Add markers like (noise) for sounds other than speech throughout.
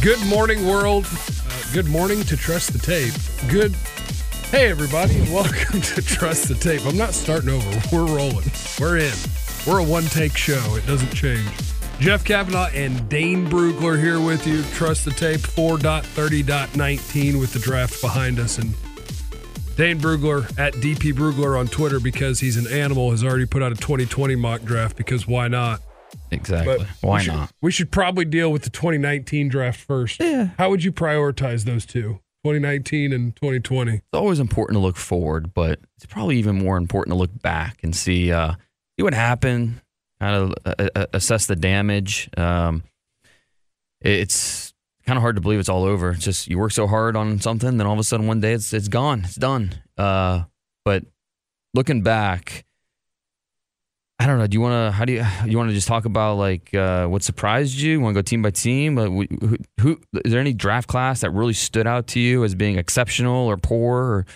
Good morning, world. Uh, good morning to Trust the Tape. Good. Hey, everybody. Welcome (laughs) to Trust the Tape. I'm not starting over. We're rolling. We're in. We're a one take show. It doesn't change. Jeff Kavanaugh and Dane Brugler here with you. Trust the Tape 4.30.19 with the draft behind us. And Dane Brugler at DP Brugler on Twitter because he's an animal has already put out a 2020 mock draft because why not? Exactly. But Why we should, not? We should probably deal with the 2019 draft first. Yeah. How would you prioritize those two? 2019 and 2020. It's always important to look forward, but it's probably even more important to look back and see uh, see what happened, kind of uh, uh, assess the damage. Um, it's kind of hard to believe it's all over. It's just you work so hard on something, then all of a sudden one day it's it's gone, it's done. Uh, but looking back, I don't know. Do you want to? How do you? You want to just talk about like uh, what surprised you? you want to go team by team? Uh, who, who is there any draft class that really stood out to you as being exceptional or poor? Or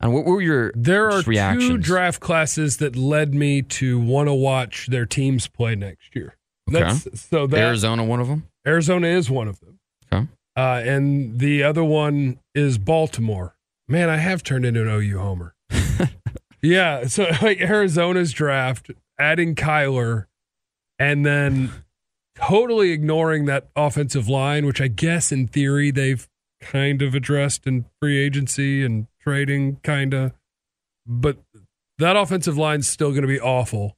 and what were your There are reactions? two draft classes that led me to want to watch their teams play next year. Okay. That's, so that Arizona, one of them. Arizona is one of them. Okay. Uh, and the other one is Baltimore. Man, I have turned into an OU homer. (laughs) yeah. So like Arizona's draft, adding Kyler, and then (sighs) totally ignoring that offensive line, which I guess in theory they've kind of addressed in free agency and trading, kind of. But that offensive line's still going to be awful.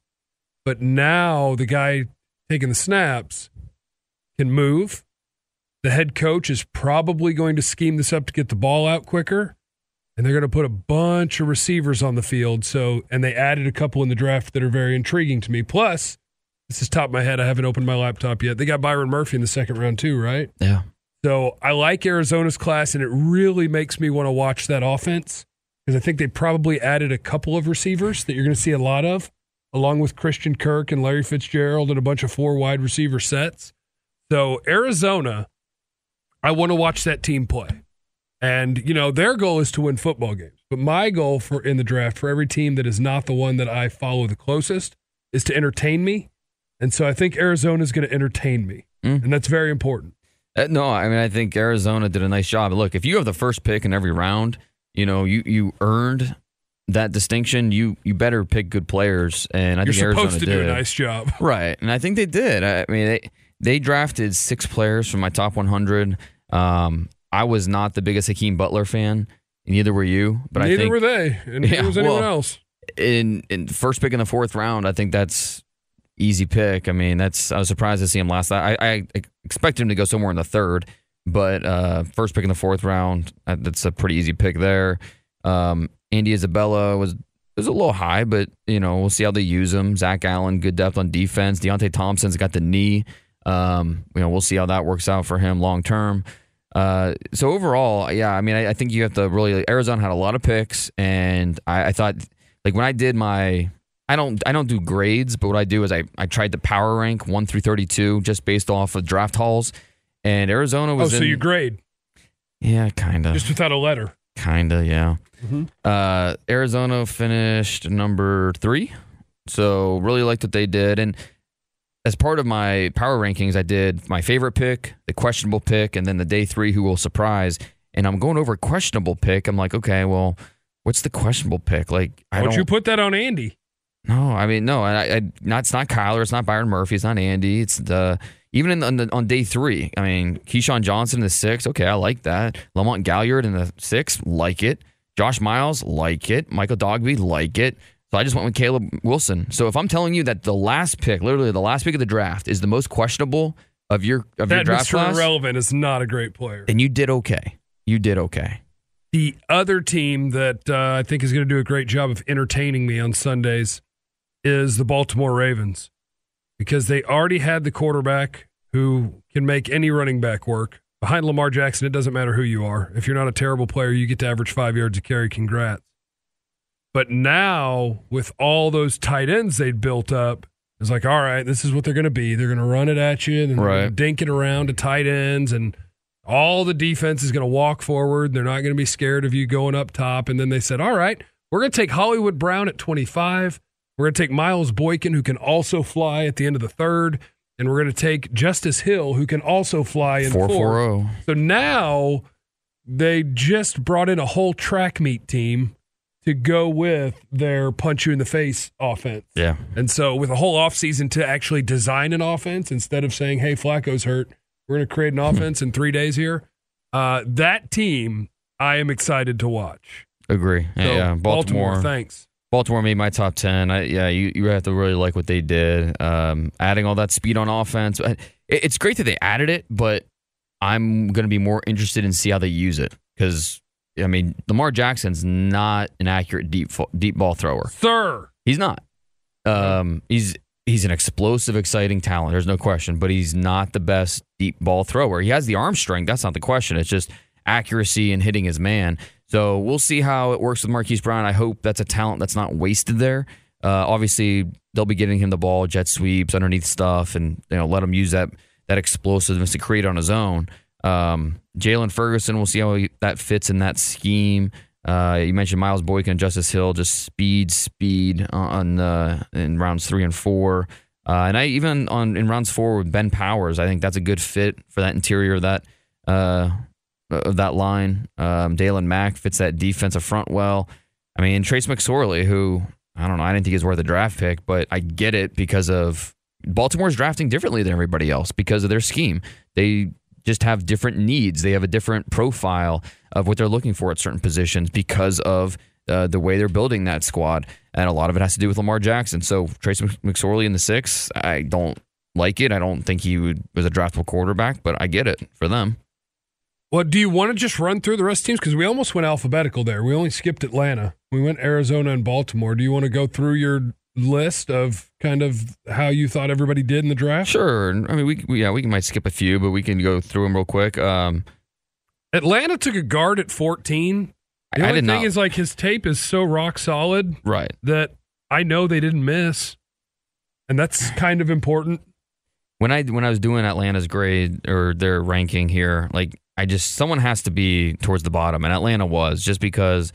But now the guy taking the snaps can move. The head coach is probably going to scheme this up to get the ball out quicker. And they're going to put a bunch of receivers on the field. So, and they added a couple in the draft that are very intriguing to me. Plus, this is top of my head. I haven't opened my laptop yet. They got Byron Murphy in the second round, too, right? Yeah. So I like Arizona's class, and it really makes me want to watch that offense because I think they probably added a couple of receivers that you're going to see a lot of, along with Christian Kirk and Larry Fitzgerald and a bunch of four wide receiver sets. So Arizona, I want to watch that team play. And, you know, their goal is to win football games. But my goal for in the draft for every team that is not the one that I follow the closest is to entertain me. And so I think Arizona is going to entertain me. Mm. And that's very important. Uh, no, I mean I think Arizona did a nice job. Look, if you have the first pick in every round, you know you you earned that distinction. You you better pick good players, and I You're think supposed Arizona to did. do a nice job. (laughs) Right, and I think they did. I mean, they they drafted six players from my top 100. Um, I was not the biggest Hakeem Butler fan, neither were you. But Neither I think were they, and (laughs) Yeah, was anyone well, else. in in first pick in the fourth round, I think that's easy pick. I mean, that's I was surprised to see him last. I I expected him to go somewhere in the third, but uh, first pick in the fourth round, uh, that's a pretty easy pick there. Um, Andy Isabella was was a little high, but you know we'll see how they use him. Zach Allen, good depth on defense. Deionte Thompson's got the knee. Um, you know we'll see how that works out for him long term. Uh, so overall, yeah, I mean, I, I think you have to really. Arizona had a lot of picks, and I, I thought, like when I did my, I don't, I don't do grades, but what I do is I, I tried to power rank one through thirty-two just based off of draft hauls, and Arizona was. Oh, so in, you grade Yeah, kind of, just without a letter. kind of, yeah. Mhm. Uh, Arizona finished number three, so really liked what they did, and as part of my power rankings, I did my favorite pick, the questionable pick, and then the day three who will surprise. And I'm going over questionable pick. I'm like, okay, well, what's the questionable pick? Like, I don't don't. you put that on Andy? no, I mean, no, I, I, not. It's not Kyler. It's not Byron Murphy. It's not Andy. It's the even in the, on, the, on day three. I mean, KeeSean Johnson in the six. Okay, I like that. Lamont Gaillard in the six. Like it. Josh Miles. Like it. Michael Dogbe. Like it. So I just went with Caleb Wilson. So if I'm telling you that the last pick, literally the last pick of the draft, is the most questionable of your of your draft Mr. class, Irrelevant is not a great player. then you did okay. You did okay. The other team that uh, I think is going to do a great job of entertaining me on Sundays is the Baltimore Ravens because they already had the quarterback who can make any running back work. Behind Lamar Jackson, it doesn't matter who you are. If you're not a terrible player, you get to average five yards a carry. Congrats. But now, with all those tight ends they'd built up, it's like, all right, this is what they're going to be. They're going to run it at you and Right. dink it around to tight ends, and all the defense is going to walk forward. They're not going to be scared of you going up top. And then they said, all right, we're going to take Hollywood Brown at 25. We're going to take Miles Boykin, who can also fly at the end of the third. And we're going to take Justice Hill, who can also fly in Four four. oh. So now they just brought in a whole track meet team to go with their punch you in the face offense. Yeah. And so with a whole offseason to actually design an offense instead of saying, hey, Flacco's hurt, we're going to create an offense in three days here. Uh, that team I am excited to watch. Agree. So, yeah. Baltimore. thanks. Baltimore made my top ten. I, yeah, you, you have to really like what they did, um, adding all that speed on offense. It, it's great that they added it, but I'm going to be more interested in see how they use it because I mean Lamar Jackson's not an accurate deep deep ball thrower. Sir. He's not. Um, he's he's an explosive, exciting talent. There's no question, but he's not the best deep ball thrower. He has the arm strength. That's not the question. It's just accuracy and hitting his man. So we'll see how it works with Marquise Brown. I hope that's a talent that's not wasted there. Uh, obviously, they'll be getting him the ball, jet sweeps, underneath stuff, and you know let him use that that explosiveness to create on his own. Um, Jaylon Ferguson, we'll see how he, that fits in that scheme. Uh, you mentioned Miles Boykin and Justice Hill, just speed, speed on in rounds three and four. Uh, and I even on in rounds four with Ben Powers, I think that's a good fit for that interior of that uh, of that line. Um, Daylon Mack fits that defensive front well. I mean, Trace McSorley, who I don't know, I didn't think was worth a draft pick, but I get it because of Baltimore's drafting differently than everybody else because of their scheme. They just have different needs. They have a different profile of what they're looking for at certain positions because of uh, the way they're building that squad. And a lot of it has to do with Lamar Jackson. So Trace McSorley in the six, I don't like it. I don't think he would, was a draftable quarterback, but I get it for them. Well, do you want to just run through the rest of teams? Because we almost went alphabetical there. We only skipped Atlanta. We went Arizona and Baltimore. Do you want to go through your list of kind of how you thought everybody did in the draft? Sure. I mean, we, we yeah we might skip a few, but we can go through them real quick. Um, Atlanta took a guard at 14. The I only did thing not- is like his tape is so rock solid right. that I know they didn't miss. And that's (sighs) kind of important. when I when I was doing Atlanta's grade or their ranking here, like I just someone has to be towards the bottom, and Atlanta was just because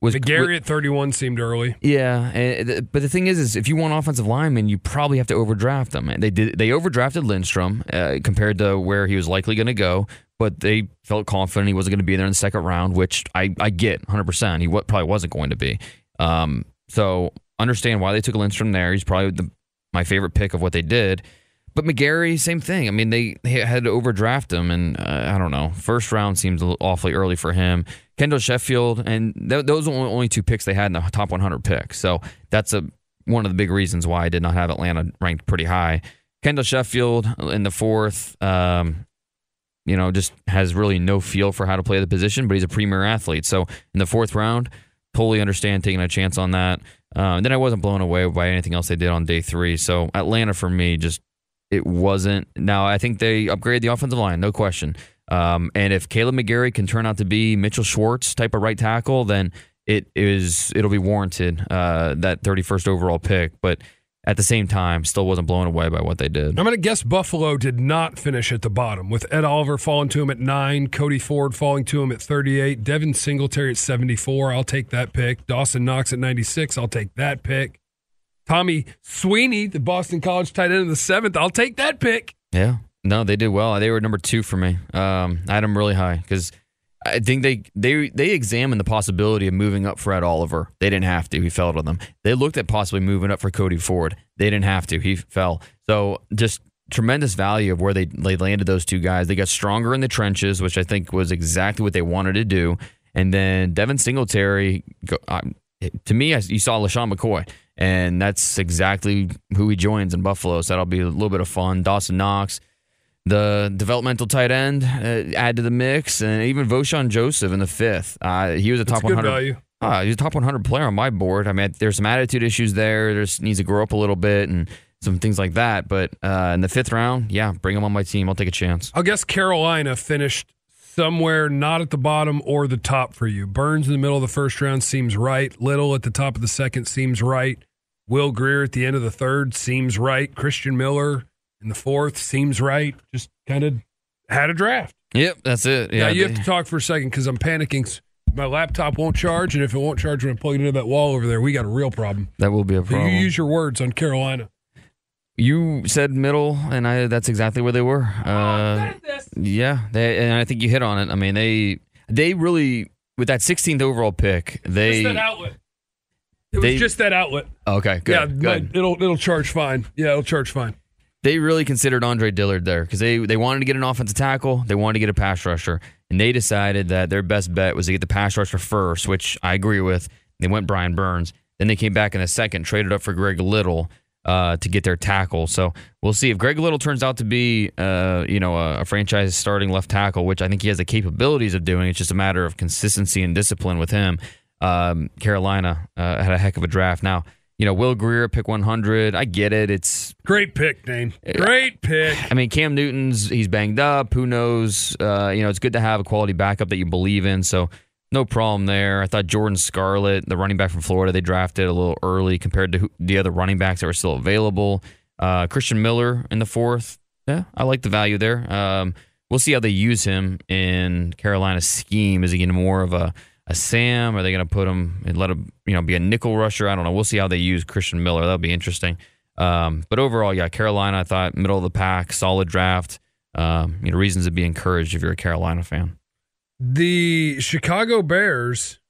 was McGary at 31 seemed early. Yeah, but the thing is, is if you want offensive linemen, you probably have to overdraft them. And They did. They overdrafted Lindstrom uh, compared to where he was likely going to go, but they felt confident he wasn't going to be there in the second round, which I, I get 100. percent He probably wasn't going to be. Um, so understand why they took Lindstrom there. He's probably the, my favorite pick of what they did. But McGary, same thing. I mean, they, they had to overdraft him, and uh, I don't know. First round seems awfully early for him. Kendall Sheffield, and th- those were only two picks they had in the top 100 picks. So that's a one of the big reasons why I did not have Atlanta ranked pretty high. Kendall Sheffield in the fourth, um, you know, just has really no feel for how to play the position, but he's a premier athlete. So in the fourth round, totally understand taking a chance on that. Um, then I wasn't blown away by anything else they did on day three. So Atlanta for me just it wasn't. Now I think they upgraded the offensive line, no question. Um, and if Kaleb McGary can turn out to be Mitchell Schwartz type of right tackle, then it is it'll be warranted uh, that 31st overall pick. But at the same time, still wasn't blown away by what they did. I'm going to guess Buffalo did not finish at the bottom, with Ed Oliver falling to him at nine, Cody Ford falling to him at 38, Devin Singletary at 74. I'll take that pick. Dawson Knox at 96. I'll take that pick. Tommy Sweeney, the Boston College tight end in the seventh. I'll take that pick. Yeah. No, they did well. They were number two for me. Um, I had them really high because I think they they they examined the possibility of moving up for Ed Oliver. They didn't have to. He fell to them. They looked at possibly moving up for Cody Ford. They didn't have to. He fell. So just tremendous value of where they they landed those two guys. They got stronger in the trenches, which I think was exactly what they wanted to do. And then Devin Singletary, to me, I, you saw LeSean McCoy, and that's exactly who he joins in Buffalo. So that'll be a little bit of fun. Dawson Knox, the developmental tight end, uh, add to the mix, and even Vosean Joseph in the fifth. Uh, he was a top 100. value. Uh, he's a top 100 player on my board. I mean, there's some attitude issues there. There's needs to grow up a little bit, and some things like that. But uh, in the fifth round, yeah, bring him on my team. I'll take a chance. I guess Carolina finished somewhere not at the bottom or the top for you. Burns in the middle of the first round seems right. Little at the top of the second seems right. Will Grier at the end of the third seems right. Christian Miller in the fourth seems right. Just kind of had a draft. Yep, that's it. Yeah, Yeah, you have to talk for a second because I'm panicking. My laptop won't charge, and if it won't charge when I plug it into that wall over there, we got a real problem. that will be a So problem. you use your words on Carolina. You said middle, and I that's exactly where they were. Uh, yeah, they, and I think you hit on it. I mean, they they really with that 16th overall pick, they Just that outlet. It was just that outlet. okay, good, yeah, good. it'll it'll charge fine. Yeah, it'll charge fine. they really considered Andre Dillard there because they they wanted to get an offensive tackle, they wanted to get a pass rusher, and they decided that their best bet was to get the pass rusher first, which I agree with. They went Brian Burns. Then they came back in the second, traded up for Greg Little uh, to get their tackle. So we'll see if Greg Little turns out to be, uh, you know, a, a franchise starting left tackle, which I think he has the capabilities of doing. It's just a matter of consistency and discipline with him. Um, Carolina uh, had a heck of a draft. Now, you know, Will Grier pick 100. I get it. It's Great pick, Dane. Great pick. I mean, Cam Newton's he's banged up. Who knows? Uh, you know, it's good to have a quality backup that you believe in. So no problem there. I thought Jordan Scarlett, the running back from Florida, they drafted a little early compared to the other running backs that were still available. Uh, Christian Miller in the fourth. Yeah, I like the value there. Um, we'll see how they use him in Carolina's scheme. Is he getting more of a a Sam? Are they going to put him and let him, you know, be a nickel rusher? I don't know. We'll see how they use Christian Miller. That'll be interesting. Um, but overall, yeah, Carolina, I thought middle of the pack, solid draft. Um, you know, reasons to be encouraged if you're a Carolina fan. The Chicago Bears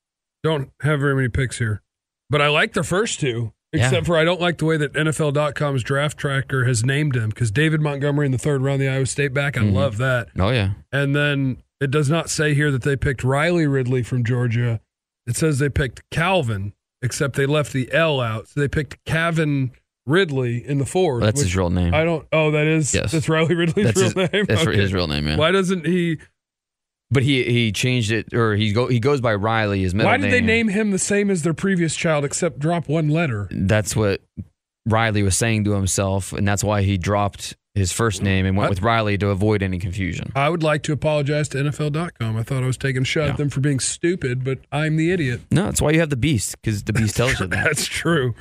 don't have very many picks here, but I like the first two, Yeah. except for I don't like the way that NFL.com's draft tracker has named him because David Montgomery in the third round, the Iowa State back. I Mhm. love that. Oh yeah, And then it does not say here that they picked Riley Ridley from Georgia. It says they picked Calvin, except they left the L out. So they picked Calvin Ridley in the fourth. that's his real name. I don't. Oh, that is. Yes. That's Riley Ridley's That's real his, name. that's (laughs) Okay. his real name, man. Why doesn't he? But he he changed it, or he go he goes by Riley. His middle Why did they name. him the same as their previous child, except drop one letter? That's what Riley was saying to himself, and that's why he dropped his first name and went with Riley to avoid any confusion. I would like to apologize to NFL.com. I thought I was taking a shot Yeah. at them for being stupid, but I'm the idiot. No, that's why you have the beast because the beast tells you (laughs) that. That's true.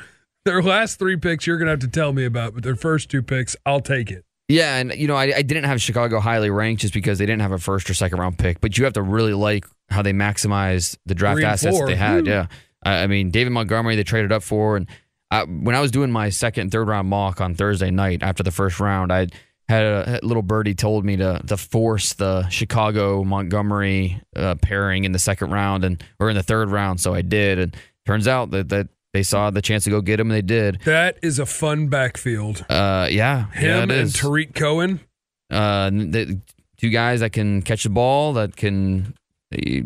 Their last three picks you're going to have to tell me about, but their first two picks, I'll take it. Yeah, and you know, I, I didn't have Chicago highly ranked just because they didn't have a first or second round pick. But you have to really like how they maximized the draft Three assets that they had. Woo. Yeah, I, I mean, David Montgomery they traded up for, and I, when I was doing my second, third round mock on Thursday night after the first round, I had a, a little birdie told me to to force the Chicago Montgomery uh, pairing in the second round and or in the third round. So I did, and turns out that that they saw the chance to go get him, and they did. That is a fun backfield. Uh, yeah, yeah, Him it and. Tarik Cohen. Uh, the, two guys that can catch the ball that can.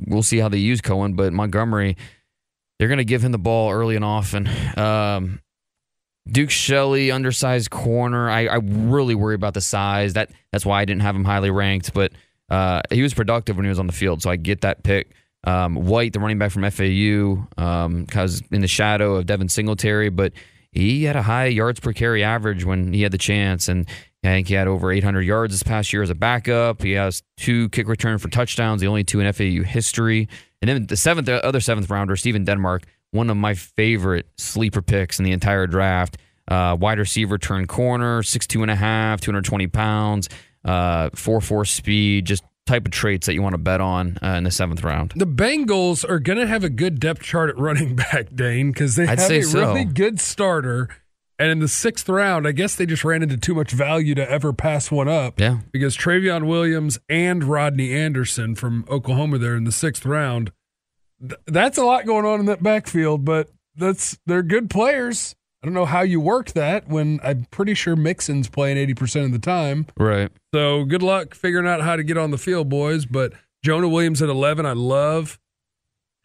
We'll see how they use Cohen, but Montgomery, they're going to give him the ball early and often. Um, Duke Shelley, undersized corner. I, I really worry about the size. That that's why I didn't have him highly ranked. But uh, he was productive when he was on the field, so I get that pick. Um, Whyte, the running back from FAU, um, was in the shadow of Devin Singletary, but he had a high yards per carry average when he had the chance, and I think he had over 800 yards this past year as a backup. He has two kick return for touchdowns, the only two in FAU history. And then the seventh, the other seventh rounder, Stephen Denmark, one of my favorite sleeper picks in the entire draft. Uh, wide receiver turned corner, six two and a half, 220 pounds, uh, four four speed, just type of traits that you want to bet on uh, in the seventh round. The Bengals are going to have a good depth chart at running (laughs) back, Dane, because they I'd have a so. really good starter. And in the sixth round, I guess they just ran into too much value to ever pass one up. Yeah, because Trayveon Williams and Rodney Anderson from Oklahoma there in the sixth round. Th- that's a lot going on in that backfield, but that's they're good players. I don't know how you work that when I'm pretty sure Mixon's playing 80% of the time. right. So good luck figuring out how to get on the field, boys. But Jonah Williams at 11, I love.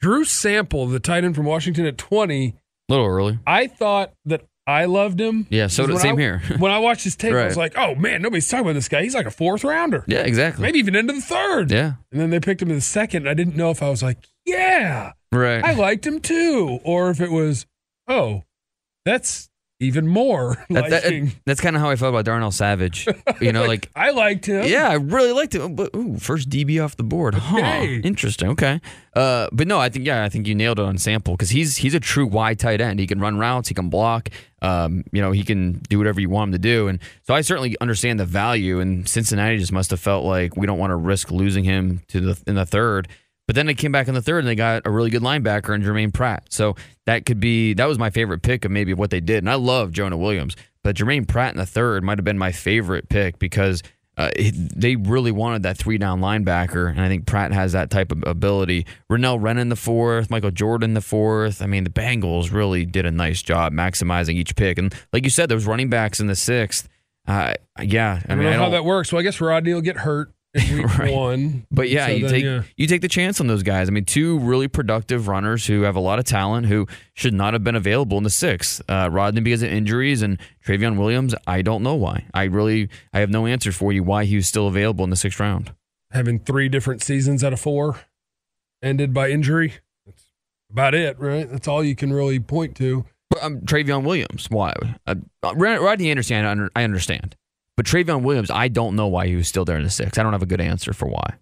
Drew Sample, the tight end from Washington at 20, A little early. I thought that I loved him. Yeah, so did- same I- here. (laughs) when I watched his tape, I was like, oh man, nobody's talking about this guy. He's like a fourth rounder. Yeah, exactly. Maybe even into the third. Yeah, And then they picked him in the second. I didn't know if I was like, yeah, right. I liked him too. Or if it was, oh, that's even more (laughs) That- that- that's kind of how I felt about Darnell Savage. (laughs) You know, like I liked him. Yeah, I really liked him. But ooh, first DB off the board. Huh. Okay. Interesting. Okay. Uh, but no, I think yeah, I think you nailed it on sample because he's he's a true wide tight end. He can run routes. He can block. Um, you know, he can do whatever you want him to do. And so I certainly understand the value. And Cincinnati just must have felt like we don't want to risk losing him to the in the third. But then they came back in the third and they got a really good linebacker in Germaine Pratt. So that could be that was my favorite pick of maybe what they did. And I love Jonah Williams, but Germaine Pratt in the third might have been my favorite pick because uh, they really wanted that three down linebacker, and I think Pratt has that type of ability. Renell Rennan the fourth, Michael Jordan the fourth. I mean, the Bengals really did a nice job maximizing each pick, and like you said, there was running backs in the sixth. Uh, yeah, I I don't know I how don't, that works. Well, I guess Rodney will get hurt week (laughs) Right. one. But yeah, So you then, take yeah. you take the chance on those guys. I mean, two really productive runners who have a lot of talent who should not have been available in the sixth. Uh, Rodney because of injuries and Trayveon Williams. I don't know why. I really I have no answer for you why he was still available in the sixth round. having three different seasons out of four ended by injury. That's about it, right? That's all you can really point to. But um, Trayveon Williams, why? Uh, Rodney Anderson, I understand. But Trayveon Williams, I don't know why he was still there in the six. I don't have a good answer for why.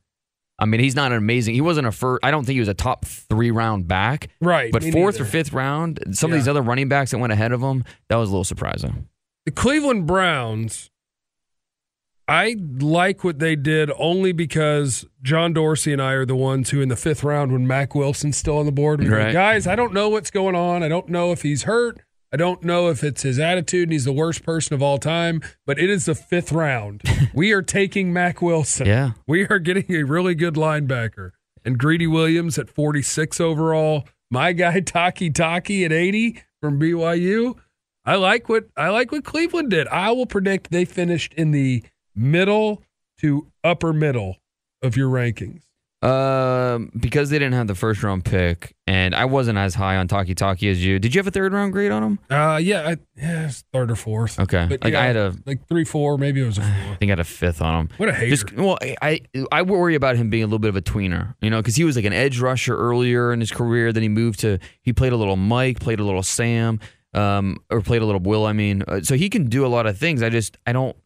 I mean, he's not an amazing. He wasn't a first. I don't think he was a top three round back. Right. But fourth neither. or fifth round, some of these other running backs that went ahead of him, that was a little surprising. The Cleveland Browns, I like what they did only because John Dorsey and I are the ones who, in the fifth round, when Mack Wilson's still on the board, we go, guys, I don't know what's going on. I don't know if he's hurt. I don't know if it's his attitude and he's the worst person of all time, but it is the fifth round. (laughs) we are taking Mack Wilson. Yeah. We are getting a really good linebacker. And Greedy Williams at 46 overall. My guy (laughs) Takitaki at 80 from BYU. I like what I like what Cleveland did. I will predict they finished in the middle to upper middle of your rankings. Um, because they didn't have the first round pick, and I wasn't as high on Takitaki as you. Did you have a third round grade on him? Uh yeah, I, yeah, third or fourth. Okay, But like yeah, I had a, like three, four, maybe it was a four. I think I had a fifth on him. What a hater. Just well, I I, I worry about him being a little bit of a tweener, you know, because he was like an edge rusher earlier in his career. Then he moved to he played a little Mike, played a little Sam, um, or played a little Will. I mean, uh, so he can do a lot of things. I just I don't.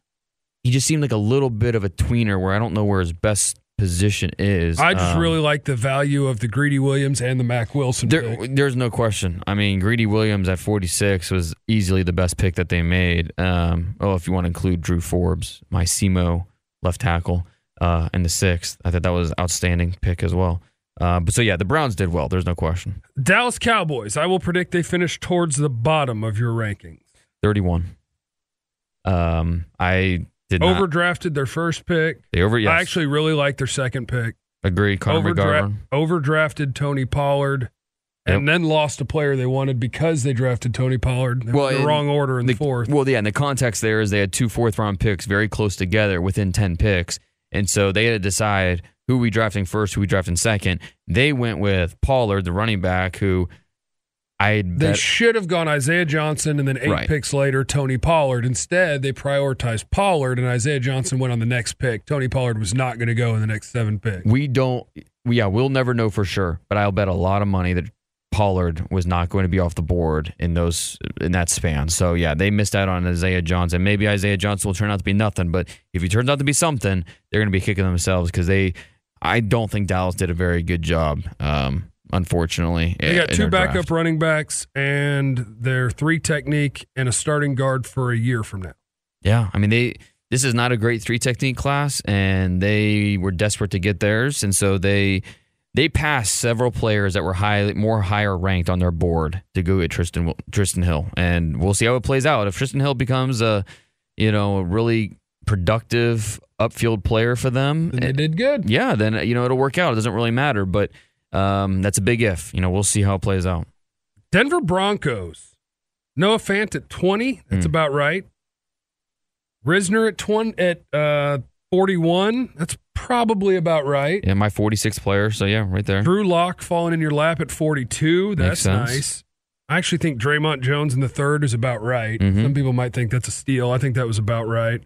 He just seemed like a little bit of a tweener where I don't know where his best position is. I just Um, really like the value of the Greedy Williams and the Mack Wilson There, there's no question. I mean, Greedy Williams at 46 was easily the best pick that they made. Um, oh, if you want to include Drew Forbes, my SEMO left tackle, uh, in the sixth, I thought that was outstanding pick as well. Uh, but so yeah, the Browns did well. There's no question. Dallas Cowboys. I will predict they finish towards the bottom of your rankings. 31. Um, I did not. Overdrafted their first pick. they over. Yes, I actually really like their second pick. agree. Connor Overdra- McGovern. overdrafted Tony Pollard and then lost a player they wanted because they drafted Tony Pollard. They Well, in the wrong order in the, The- fourth. Well, yeah, and the context there is they had two fourth round picks very close together within 10 picks. And so they had to decide who we drafting first, who we drafting second. They went with Pollard, the running back, who I They should have gone Isaiah Johnson and then eight Right. picks later, Tony Pollard. Instead, they prioritized Pollard and Isaiah Johnson went on the next pick. Tony Pollard was not going to go in the next seven picks. we don't, yeah, we'll never know for sure, but I'll bet a lot of money that Pollard was not going to be off the board in those in that span. So yeah, they missed out on Isaiah Johnson. Maybe Isaiah Johnson will turn out to be nothing, but if he turns out to be something, they're going to be kicking themselves because they. I don't think Dallas did a very good job. Um, unfortunately, They got two backup draft. running backs and their three technique and a starting guard for a year from now. Yeah, I mean they. This is not a great three technique class, and they were desperate to get theirs, and so they they passed several players that were high, more higher ranked on their board to go get Tristan Trysten Hill, and we'll see how it plays out. If Trysten Hill becomes a you know a really productive upfield player for them, And they eh, did good. yeah, then you know it'll work out. It doesn't really matter, but um, that's a big if. You know, we'll see how it plays out. Denver Broncos. Noah Fant at 20. That's Hmm. about right. Risner at 20 at uh, 41. That's probably about right. Yeah, my 46th player, so yeah, right there. Drew Lock falling in your lap at 42. That's nice. I actually think Dre'Mont Jones in the third is about right. Mhm. Some people might think that's a steal. I think that was about right.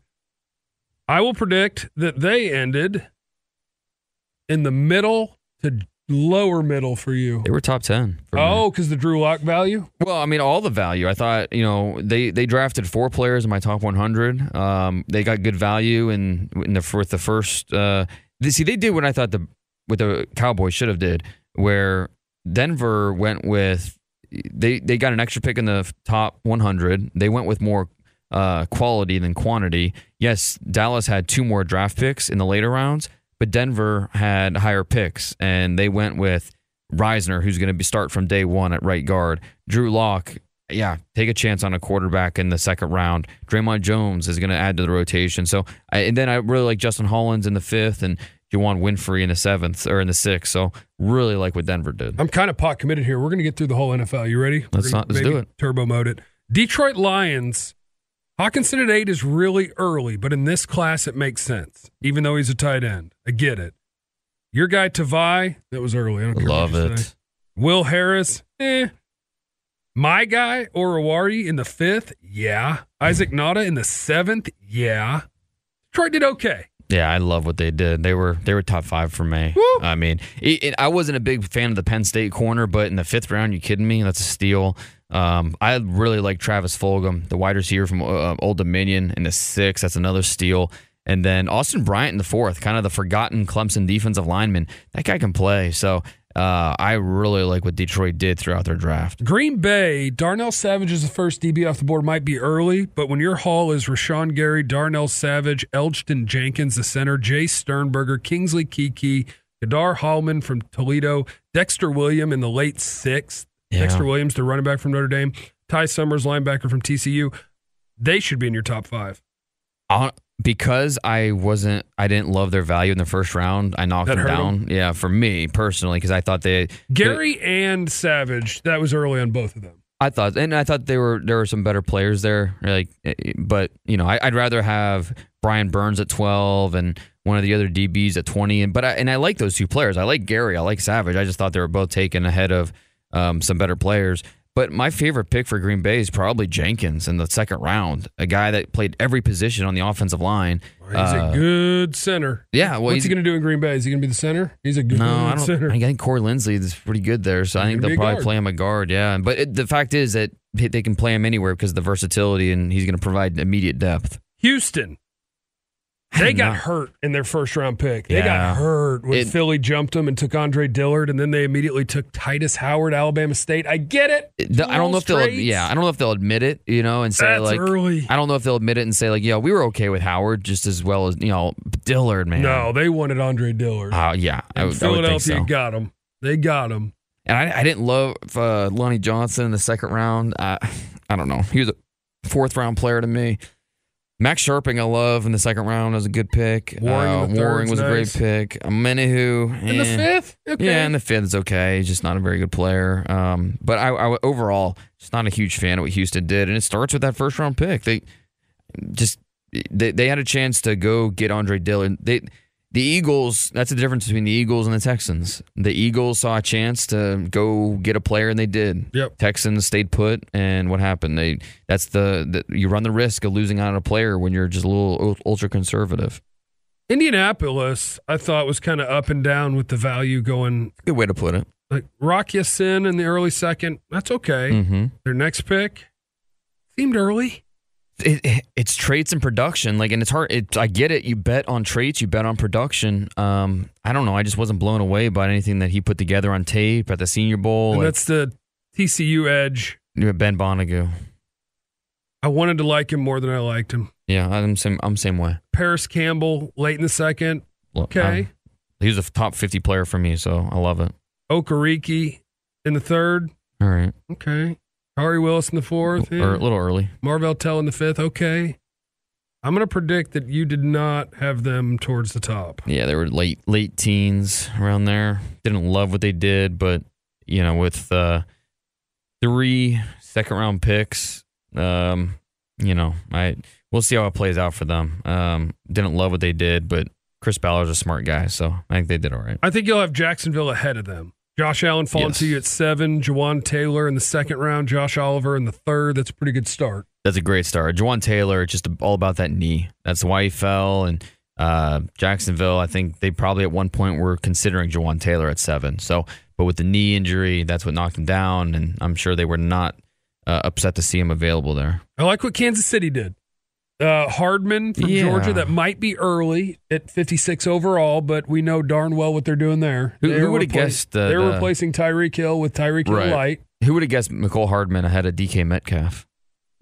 I will predict that they ended in the middle to lower middle for you? They were top ten. Oh, because the Drew Lock value. Well, I mean, all the value. I thought, you know, they they drafted four players in my top 100. Um, they got good value in in the with the first. Uh, they, see, they did what I thought the what the Cowboys should have did, where Denver went with they they got an extra pick in the top 100. They went with more uh, quality than quantity. Yes, Dallas had two more draft picks in the later rounds, but Denver had higher picks, and they went with Risner, who's going to be start from day one at right guard. Drew Lock, yeah, take a chance on a quarterback in the second round. Dre'Mont Jones is going to add to the rotation. So, and then I really like Justin Hollins in the fifth and Juwann Winfree in the seventh or in the sixth. So, really like what Denver did. I'm kind of pot committed here. We're going to get through the whole NFL. You ready? Let's not- let's do it. Turbo mode it. Detroit Lions. Hockenson at eight is really early, but in this class it makes sense. Even though he's a tight end, I get it. Your guy Tavai, that was early. I don't care what Love it. say. Will Harris, eh. My guy Oruwariye in the fifth, yeah. Isaac Nauta in the seventh, yeah. Detroit did okay. Yeah, I love what they did. They were they were top five for me. Woo. I mean, it, it- I wasn't a big fan of the Penn State corner, but in the fifth round, you kidding me? That's a steal. Um, I really like Travis Fulgham, the wide receiver from uh, Old Dominion, in the sixth. That's another steal. And then Austin Bryant in the fourth, kind of the forgotten Clemson defensive lineman. That guy can play. So uh, I really like what Detroit did throughout their draft. Green Bay, Darnell Savage is the first DB off the board. Might be early, but when your haul is Rashan Gary, Darnell Savage, Elgton Jenkins, the center, Jace Sternberger, Kingsley Keke, Ka'dar Hollman from Toledo, Dexter William in the late sixth, Yeah. Dexter Williams, the running back from Notre Dame, Ty Summers, linebacker from TCU. They should be in your top five. Because I wasn't, I didn't love their value in the first round. I knocked That them down. Yeah, for me personally, because I thought they Gary and Savage, that was early on both of them. I thought, and I thought there were there were some better players there. Like, eh, but you know, I, I'd rather have Brian Burns at twelve and one of the other DBs at twenty. And but I, and I like those two players. I like Gary. I like Savage. I just thought they were both taken ahead of um, some better players. But my favorite pick for Green Bay is probably Jenkins in the second round, a guy that played every position on the offensive line. He's Uh, a good center. yeah, well, What's he going to do in Green Bay? Is he going to be the center? He's a good No, I don't. center. I think Corey Linsley is pretty good there, so I think they'll probably guard. play him a guard. Yeah, but it, the fact is that they can play him anywhere because of the versatility, and he's going to provide immediate depth. Houston. They got not- hurt in their first round pick. They Yeah. got hurt when It- Philly jumped them and took Andre Dillard, and then they immediately took Tytus Howard, Alabama State. I get it. The- I don't know if they'll. Yeah, I don't know if they'll admit it. You know, and say That's like, early. I don't know if they'll admit it and say like, yeah, we were okay with Howard just as well as you know Dillard, man. No, they wanted Andre Dillard. Uh, yeah, I, I Philadelphia so. got him. They got him. And I, I didn't love uh, Lonnie Johnson in the second round. I, I don't know. He was a fourth round player to me. Max Scharping, I love in the second round was a good pick. Warring in uh, Warring was a great pick. Menahu In the eh. fifth? Okay. Yeah, in the fifth is okay. He's just not a very good player. Um, but I, I overall just not a huge fan of what Houston did, and it starts with that first round pick. They just they, they had a chance to go get Andre Dillard. They the Eagles. That's the difference between the Eagles and the Texans. The Eagles saw a chance to go get a player, and they did. Yep. Texans stayed put, and what happened? They that's the, the you run the risk of losing out on a player when you're just a little ultra conservative. Indianapolis, I thought was kind of up and down with the value going Good way to put it. like Rock Sin in the early second. That's okay. Mm-hmm. Their next pick seemed early. It, it- it's traits and production like and it's hard it, i get it you bet on traits you bet on production um i don't know i just wasn't blown away by anything that he put together on tape at the senior bowl and like, that's the TCU edge. ben Banogu. I wanted to like him more than I liked him. yeah i'm same i'm same way Parris Campbell late in the second. Okay. he was a top 50 player for me so i love it Okereke in the third. all right Okay. Khari Willis in the fourth. or a little early Marvell Tell in the fifth. Okay. I'm going to predict that you did not have them towards the top. yeah they were late late teens around there didn't love what they did but you know with uh three second round picks um you know i we'll see how it plays out for them um didn't love what they did but chris ballard's a smart guy so i think they did all right I think you'll have Jacksonville ahead of them. Josh Allen falling Yes. to you at seven. Jawaan Taylor in the second round. Josh Oliver in the third. That's a pretty good start. that's a great start Jawaan taylor just all about that knee that's why he fell and Uh, Jacksonville, I think they probably at one point were considering Jawaan Taylor at seven. So, but with the knee injury, that's what knocked him down, and I'm sure they were not uh, upset to see him available there. I like what Kansas City did. Uh, Hardman from Yeah. Georgia, that might be early at 56 overall, but we know darn well what they're doing there. Who- who would've repla- guessed that, They're uh, replacing Tyreek Hill with Tyreek Hill Right. Light. Who would have guessed Mecole Hardman ahead of DK Metcalf?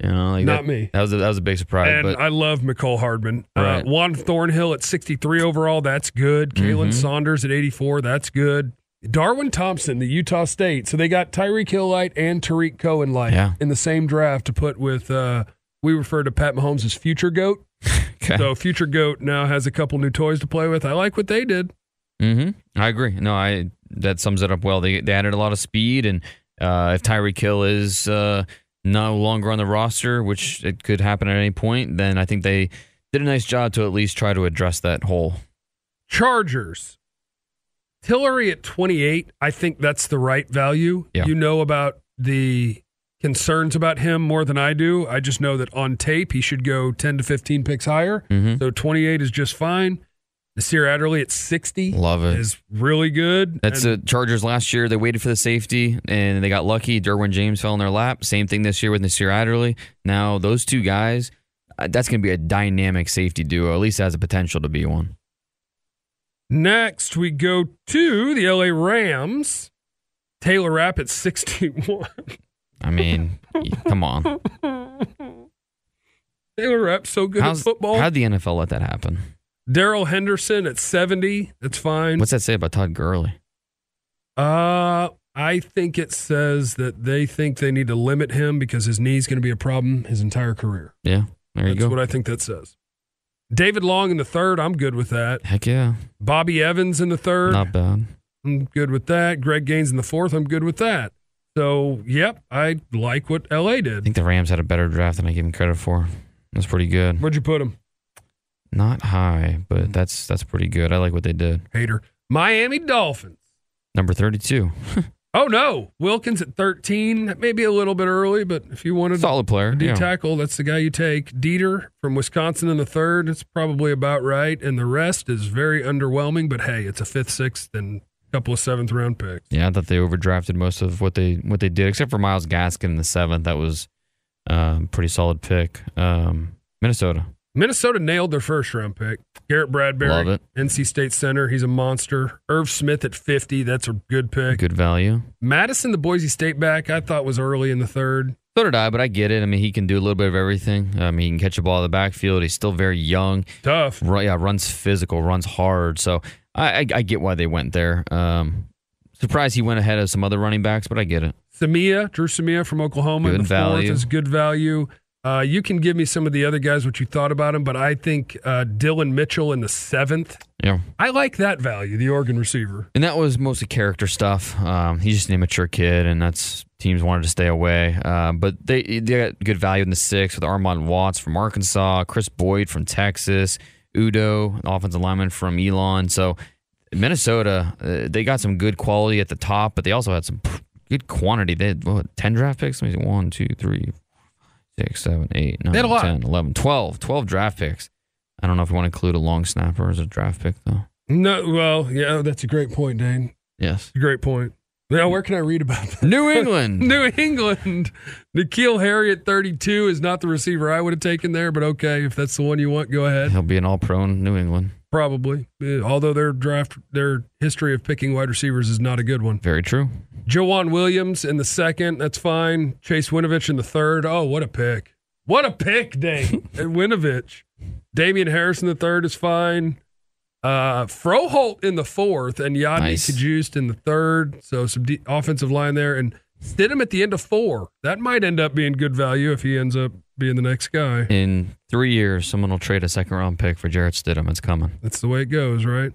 You know, like Not that, me. That was a, that was a big surprise. And but I love Mecole Hardman. Right. Uh, Juan Thornhill at 63 overall, that's good. Khalen Mhm. Saunders at 84, that's good. Darwin Thompson, the Utah State. So they got Tyreek Hill Light and Tarik Cohen Light Yeah. in the same draft to put with, uh, we refer to Pat Mahomes as future GOAT. (laughs) okay. So future GOAT now has a couple new toys to play with. I like what they did. hmm I agree. No, I that sums it up well. They they added a lot of speed, and uh, if Tyreek Hill is uh, no longer on the roster, which it could happen at any point, then I think they did a nice job to at least try to address that hole. Chargers. Tillery at 28, I think that's the right value. Yeah. You know about the concerns about him more than I do. I just know that on tape, he should go 10 to 15 picks higher. Mhm. So 28 is just fine. Nasir Adderley at 60 Love it. is really good. That's And the Chargers last year. They waited for the safety and they got lucky. Derwin James fell in their lap. Same thing this year with Nasir Adderley. Now those two guys, uh, that's going to be a dynamic safety duo. At least has the potential to be one. Next, we go to the LA Rams. Taylor Rapp at 61. (laughs) I mean, come on. Taylor Rapp so good How's, at football. How'd the NFL let that happen? Darrell Henderson at 70. That's fine. What's that say about Todd Gurley? Uh, I think it says that they think they need to limit him because his knee's going to be a problem his entire career. Yeah, there you That's go. what I think that says. David Long in the third, I'm good with that. Heck yeah, Bobby Evans in the third, not bad. I'm good with that. Greg Gaines in the fourth, I'm good with that. So, yep, I like what LA did. I think the Rams had a better draft than I give them credit for. That's pretty good. Where'd you put him? Not high, but that's that's pretty good. I like what they did. Hater. Miami Dolphins. Number 32. (laughs) oh, no. Wilkins at 13. That may be a little bit early, but if you wanted solid player. D yeah. tackle, that's the guy you take. Deiter from Wisconsin in the third, it's probably about right. And the rest is very underwhelming, but hey, it's a fifth, sixth, and couple of seventh round picks. Yeah, I thought they overdrafted most of what they what they did, except for Myles Gaskin in the seventh. That was um, pretty solid pick. Um, Minnesota, Minnesota nailed their first round pick. Garrett Bradbury, Love it. NC State center. He's a monster. Irv Smith at 50. That's a good pick. good value. Mattison, the Boise State back, I thought was early in the third. So did I, but I get it. I mean, he can do a little bit of everything. I mean, he can catch a ball in the backfield. He's still very young. Tough. Run, yeah, runs physical, runs hard. So I, I, I get why they went there. Um, surprised he went ahead of some other running backs, but I get it. Samia, Dru Samia from Oklahoma in Good the fourth value. is good value. Uh, you can give me some of the other guys what you thought about him, but I think uh, Dillon Mitchell in the seventh. Yeah. I like that value, the Oregon receiver. And that was mostly character stuff. Um, he's just an immature kid, and that's teams wanted to stay away. Uh, but they they got good value in the six with Armon Watts from Arkansas, Kris Boyd from Texas, Udoh, offensive lineman from Elon. So Minnesota, uh, they got some good quality at the top, but they also had some good quantity. They had what, ten draft picks. Let me see. One, two, three, six, seven, eight, nine, They had a lot. 10, 11, 12. 12 draft picks. I don't know if you want to include a long snapper as a draft pick though. No, well, yeah, that's a great point, Dane. Yes. Great point. Now, where can I read about that? New England. (laughs) New England. N'Keal Harry at 32 is not the receiver I would have taken there, but okay, if that's the one you want, go ahead. He'll be an all pro in New England. Probably. Although their draft, their history of picking wide receivers is not a good one. Very true. Joejuan Williams in the second. That's fine. Chase Winovich in the third. Oh, what a pick. What a pick, Dane. and (laughs) Winovich. Damien Harris in the third is fine. Uh, Froholdt in the fourth and Yodny Nice. Cajuste in the third. So some de- offensive line there. And Stidham at the end of four. That might end up being good value if he ends up being the next guy. In three years, someone will trade a second round pick for Jarrett Stidham. It's coming. That's the way it goes, right?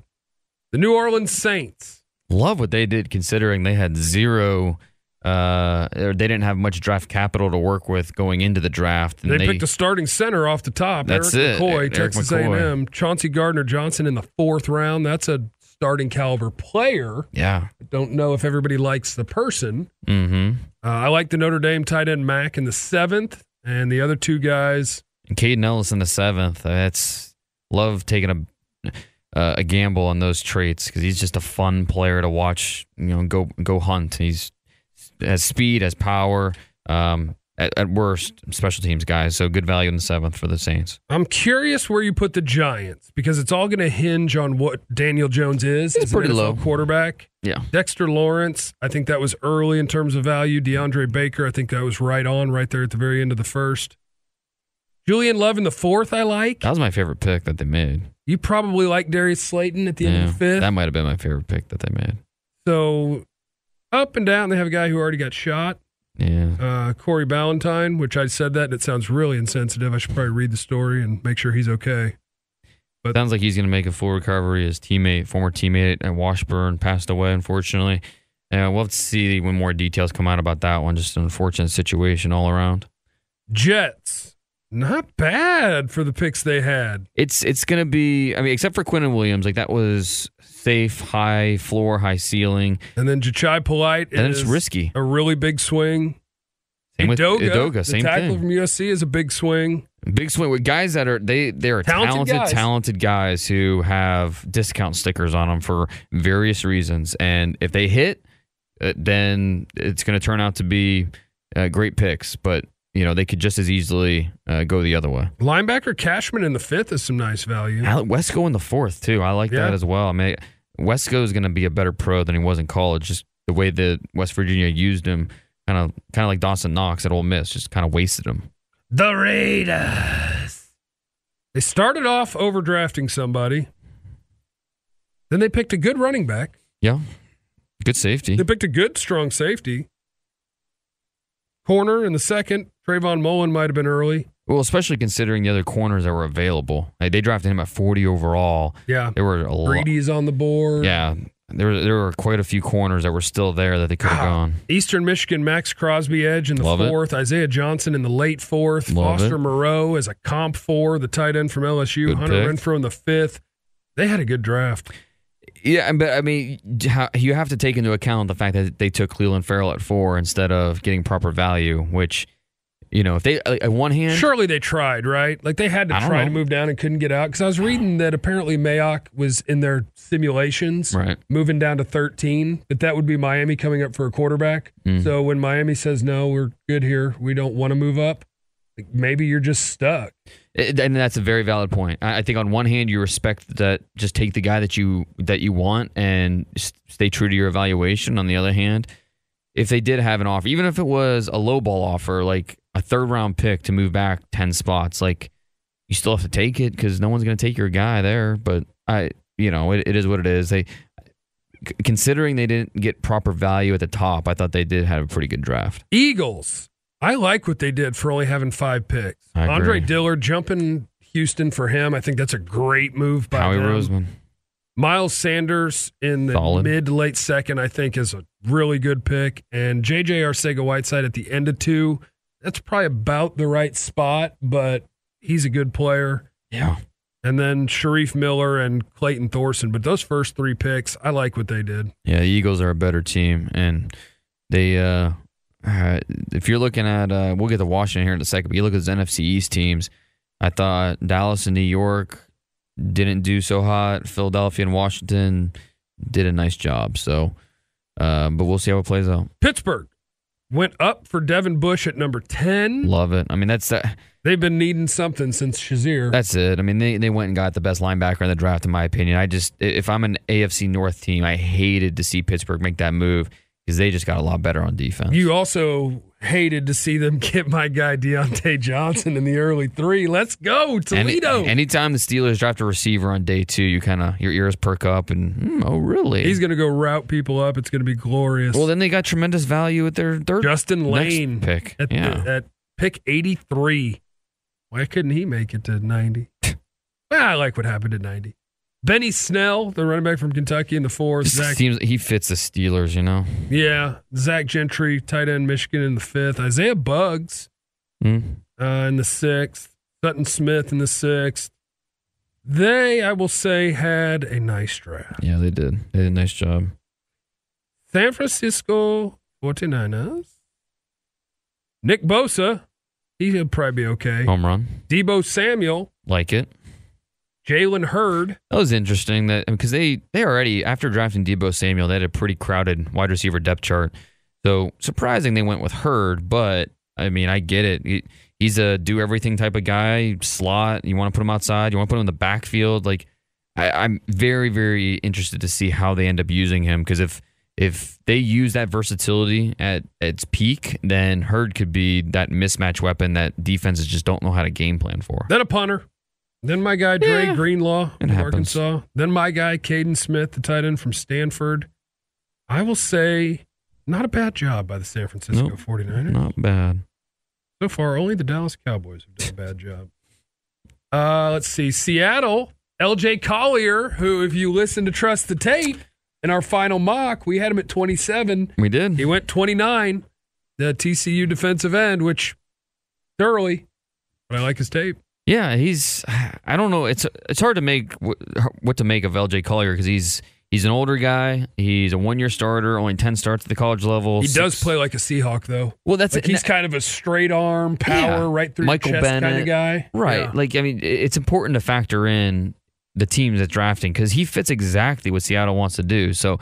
The New Orleans Saints. Love what they did considering they had zero, uh, or they didn't have much draft capital to work with going into the draft. And They, picked a starting center off the top. That's Erik it, McCoy, Erik Texas McCoy. A&M. Chauncey Gardner Johnson in the fourth round. That's a starting caliber player. yeah. I don't know if everybody likes the person. Mm-hmm. Uh, I like the Notre Dame tight end Mack in the seventh, and the other two guys. And Kaden Elliss in the seventh. That's love taking a uh, a gamble on those traits because he's just a fun player to watch. You know, go go hunt. He's has speed, has power. Um, at, at worst, special teams guys. So good value in the seventh for the Saints. I'm curious where you put the Giants because it's all going to hinge on what Daniel Jones is. He's pretty low. quarterback. Yeah. Dexter Lawrence, I think that was early in terms of value. DeAndre Baker, I think that was right on, right there at the very end of the first. Julian Love in the fourth, I like. That was my favorite pick that they made. You probably like Darius Slayton at the end of the fifth. that might have been my favorite pick that they made. So up and down, they have a guy who already got shot, Yeah. uh, Corey Ballentine, which I said that and it sounds really insensitive. I should probably read the story and make sure he's okay. But- Sounds like he's going to make a full recovery. His teammate, former teammate at Washburn, passed away, unfortunately. And we'll have to see when more details come out about that one. Just an unfortunate situation all around. Jets, not bad for the picks they had. It's it's going to be. I mean, except for Quinnen Williams, like that was safe, high floor, high ceiling, And then Jachai Polite and is it's risky. a really big swing. Same with Edoga, the same tackle thing. from USC is a big swing. Big swing with guys that are they they are Talented talented, guys. talented guys who have discount stickers on them for various reasons, and if they hit, uh, then it's going to turn out to be uh, great picks. But you know they could just as easily uh, go the other way. Linebacker Cashman in the fifth is some nice value. Alec Wesco in the fourth too. I like Yeah. that as well. I mean, Wesco is going to be a better pro than he was in college. Just the way that West Virginia used him, kind of kind of like Dawson Knox at Ole Miss, just kind of wasted him. The Raiders. They started off overdrafting somebody. Then they picked a good running back. Yeah, good safety. They picked a good, strong safety. Corner in the second. Trayvon Mullen might have been early. Well, especially considering the other corners that were available. Like, they drafted him at 40 overall. Yeah. There were a lot. Brady's on the board. Yeah, there were, there were quite a few corners that were still there that they could have gone. Eastern Michigan, Maxx Crosby edge in the Love it. fourth. Isaiah Johnson in the late fourth. Love Foster it. Moreau as a comp four, the tight end from LSU. Good Hunter pick. Renfro in the fifth. They had a good draft. Yeah, but I mean, you have to take into account the fact that they took Clelin Ferrell at four instead of getting proper value, which, you know, if they, like, on one hand, Surely they tried, right? Like they had to try know. to move down and couldn't get out. Because I was reading that apparently Mayock was in their simulations, Right. moving down to 13, but that would be Miami coming up for a quarterback. Mm. So when Miami says, no, we're good here, we don't want to move up, like, maybe you're just stuck. It- and that's a very valid point. I I think on one hand, you respect that, just take the guy that you that you want and stay true to your evaluation. On the other hand, if they did have an offer, even if it was a low ball offer, like a third round pick to move back ten spots, like you still have to take it because no one's going to take your guy there. But I, you know, it, it is what it is. They, considering they didn't get proper value at the top, I thought they did have a pretty good draft. Eagles. I like what they did for only having five picks. Andre Dillard jumping Houston for him. I think that's a great move by Howie them. Roseman, Miles Sanders in the Solid. mid to late second, I think, is a really good pick. And JJ Arcega Whiteside at the end of two, that's probably about the right spot, but he's a good player. yeah. And then Shareef Miller and Clayton Thorson. But those first three picks, I like what they did. Yeah, the Eagles are a better team, and they. Uh, uh, if you're looking at, uh, we'll get to Washington here in a second. But you look at the NFC East teams. I thought Dallas and New York didn't do so hot. Philadelphia and Washington did a nice job. So, uh, but we'll see how it plays out. Pittsburgh went up for Devin Bush at number 10. Love it. I mean, that's that. They've been needing something since Shazier. That's it. I mean, they, they went and got the best linebacker in the draft, in my opinion. I just, if I'm an AFC North team, I hated to see Pittsburgh make that move because they just got a lot better on defense. You also hated to see them (laughs) get my guy Diontae Johnson in the early three. Let's go, Any, Toledo. anytime the Steelers draft a receiver on day two, you kind of your ears perk up and hmm, oh really? He's going to go route people up. It's going to be glorious. well, then they got tremendous value at their third Justin Layne pick. at, yeah, at pick 83. Why couldn't he make it to 90? (laughs) well, I like what happened at 90. Benny Snell, the running back from Kentucky in the fourth. Zach, seems he fits the Steelers. You know, yeah, Zach Gentry, tight end, Michigan in the fifth. Isaiah Buggs Hmm. uh, in the sixth. Sutton Smith in the sixth. They, I will say, had a nice draft. yeah, they did. They did a nice job. San Francisco 49ers. Nick Bosa, he'll probably be okay. Home run, Deebo Samuel, like it. Jalen Hurd. That was interesting that because they they already after drafting Deebo Samuel, they had a pretty crowded wide receiver depth chart. So surprising they went with Hurd, but I mean I get it. He, he's a do everything type of guy. Slot. You want to put him outside. You want to put him in the backfield. Like I, I'm very very interested to see how they end up using him because if if they use that versatility at its peak, then Hurd could be that mismatch weapon that defenses just don't know how to game plan for. Then a punter. Then my guy Dre Yeah, Greenlaw it from happens. Arkansas. Then my guy Kaden Smith, the tight end from Stanford. I will say, not a bad job by the San Francisco Nope. 49ers. Not bad. So far, only the Dallas Cowboys have done a bad job. Uh, let's see. Seattle, LJ Collier, who, if you listen to Trust the Tape in our final mock, we had him at 27. We did. He went 29, the TCU defensive end, which thoroughly, but I like his tape. Yeah, he's. (sighs) I don't know. It's it's hard to make what to make of LJ Collier because he's he's an older guy. He's a one year starter, only ten starts at the college level. He does play like a Seahawk, though. Well, that's Like he's kind of a straight arm, power, Yeah. right through Michael chest kind of guy. right. Yeah. Like I mean, it's important to factor in the teams that's drafting because he fits exactly what Seattle wants to do. So.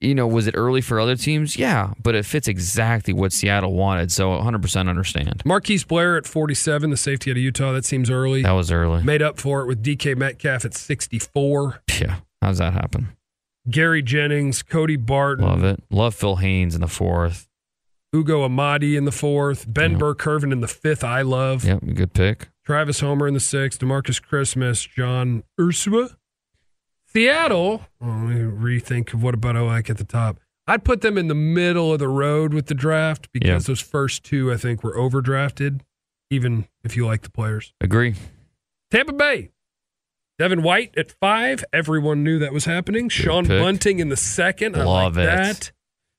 You know, was it early for other teams? Yeah, but it fits exactly what Seattle wanted. So 100% understand. Marquise Blair at 47, the safety out of Utah. That seems early. That was early. Made up for it with DK Metcalf at 64. Yeah. How's that happen? Gary Jennings, Cody Barton, Love it. Love Phil Haynes in the fourth. Ugo Amadi in the fourth, Ben Yep. Burr-Kirven in the fifth. I love Yep, good pick. Travis Homer in the sixth, Demarcus Christmas, John Ursua. Seattle. Oh, let me rethink of what about I like at the top. I'd put them in the middle of the road with the draft because Yeah. those first two I think were overdrafted, even if you like the players. Agree. Tampa Bay. Devin White at five. Everyone knew that was happening. Sean pick. Bunting in the second. I Love like it. that.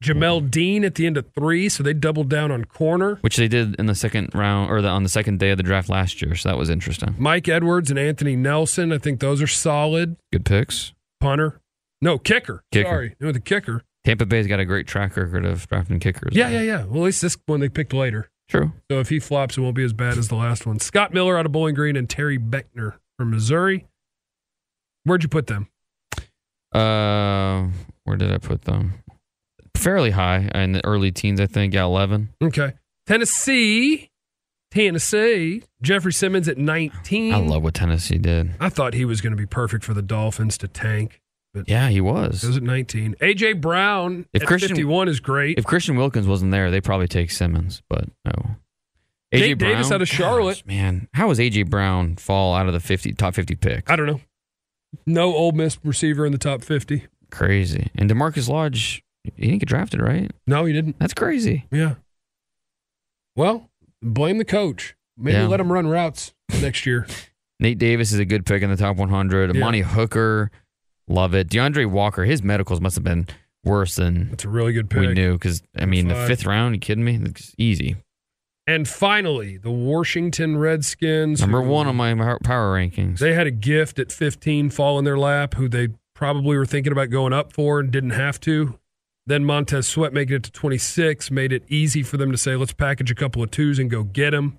Jamel Dean at the end of three, so they doubled down on corner. which they did in the second round or the, on the second day of the draft last year. So that was interesting. Mike Edwards and Anthony Nelson. I think those are solid. Good picks. Punter. No, kicker. Kicker. Sorry. No, the kicker. Tampa Bay's got a great track record of drafting kickers. Yeah, yeah, yeah. Well, at least this one they picked later. True. So if he flops, it won't be as bad as the last one. Scott Miller out of Bowling Green and Terry Beckner from Missouri. Where'd you put them? Uh, where did I put them? Fairly high in the early teens, I think. Yeah, eleven. Okay. Tennessee. Tennessee. Jeffery Simmons at 19. I love what Tennessee did. I thought he was going to be perfect for the Dolphins to tank. But Yeah, he He was. was at 19. AJ Brown If at Christian- 51 is great. If Christian Wilkins wasn't there, they probably take Simmons, but no. Nate Davis out of Charlotte. Gosh, man, how was AJ Brown fall out of the fifty top fifty picks? I don't know. No Ole Miss receiver in the top 50. Crazy. And DaMarkus Lodge, he didn't get drafted, right? No, he didn't. That's crazy. Yeah. Well, blame the coach. Maybe Yeah. let him run routes next year. (laughs) Nate Davis is a good pick in the top 100. Yeah. Amani Hooker, love it. D'Andre Walker, his medicals must have been worse than That's a really good pick. we knew because, I mean, the fifth round, you kidding me? It's easy. And finally, the Washington Redskins. Number one on my power rankings. They had a gift at 15 fall in their lap who they probably were thinking about going up for and didn't have to. Then Montez Sweat making it to 26 made it easy for them to say, let's package a couple of twos and go get him.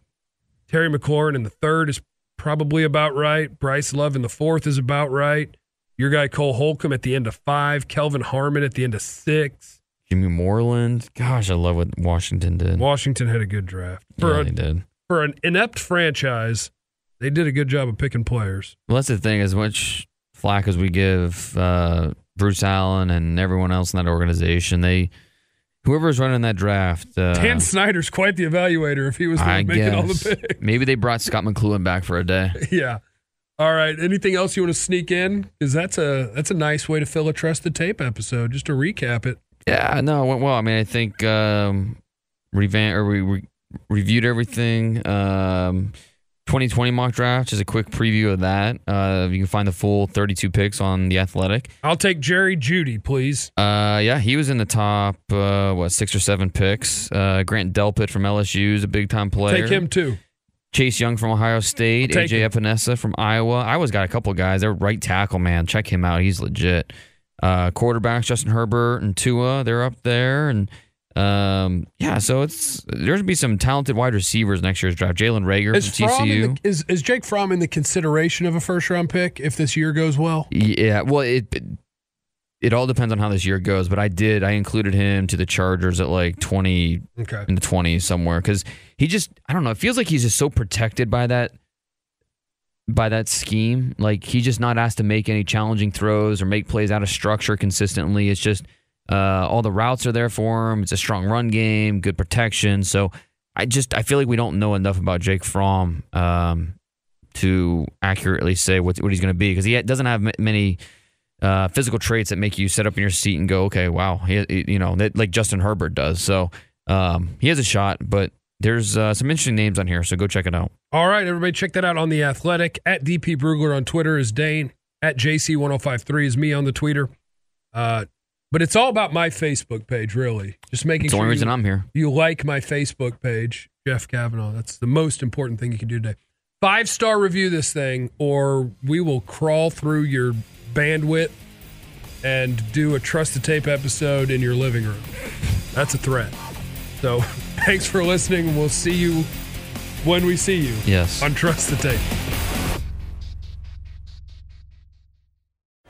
Terry McLaurin in the third is probably about right. Bryce Love in the fourth is about right. Your guy Cole Holcomb at the end of five. Kelvin Harmon at the end of six. Jimmy Moreland. Gosh, I love what Washington did. Washington had a good draft. For, yeah, a, they did. for an inept franchise, they did a good job of picking players. Well, that's the thing. As much flack as we give uh, Bruce Allen and everyone else in that organization, they whoever's running that draft. Uh, Dan Snyder's quite the evaluator if he was the I making all the picks. (laughs) maybe they brought Scot McCloughan back for a day. Yeah. All right. Anything else you want to sneak in? Because that's a that's a nice way to fill a trusted tape episode. Just to recap it. Yeah, no, it went well. I mean, I think um, revamp or we re- reviewed everything. Um, 2020 mock draft, just a quick preview of that. Uh, you can find the full 32 picks on the Athletic. I'll take Jerry Jeudy, please. Uh, yeah, he was in the top uh, what six or seven picks. Uh, Grant Delpit from LSU is a big time player. Take him too. Chase Young from Ohio State, AJ him. Epenesa from Iowa. I always got a couple guys. They're right tackle, man. Check him out. He's legit. Uh, quarterbacks, Justin Herbert and Tua, they're up there. And Um, yeah, so it's there's gonna be some talented wide receivers next year's draft. Jalen Reagor Is, from Fromm TCU. the, is is Jake Fromm in the consideration of a first round pick if this year goes well? Yeah, well, it it all depends on how this year goes, but I did I included him to the Chargers at like twenty Okay. in the twenties somewhere because he just I don't know. It feels like he's just so protected by that by that scheme. Like he's just not asked to make any challenging throws or make plays out of structure consistently. It's just uh, all the routes are there for him. It's a strong run game, good protection. So I just I feel like we don't know enough about Jake Fromm um, to accurately say what what he's going to be because he doesn't have many. Uh, physical traits that make you sit up in your seat and go, okay, wow, he, you know, that, like Justin Herbert does. So um, he has a shot, but there's uh, some interesting names on here, so go check it out. All right, everybody, check that out on the Athletic. At DP Brugler on Twitter is Dane. At JC1053 is me on the Twitter. Uh, but it's all about my Facebook page, really. Just making It's the sure only reason you, I'm here. you like my Facebook page, Jeff Kavanaugh. That's the most important thing you can do today. Five star review this thing, or we will crawl through your bandwidth and do a trust the tape episode in your living room. That's a threat. So (laughs) thanks for listening. We'll see you when we see you Yes. on Trust the Tape.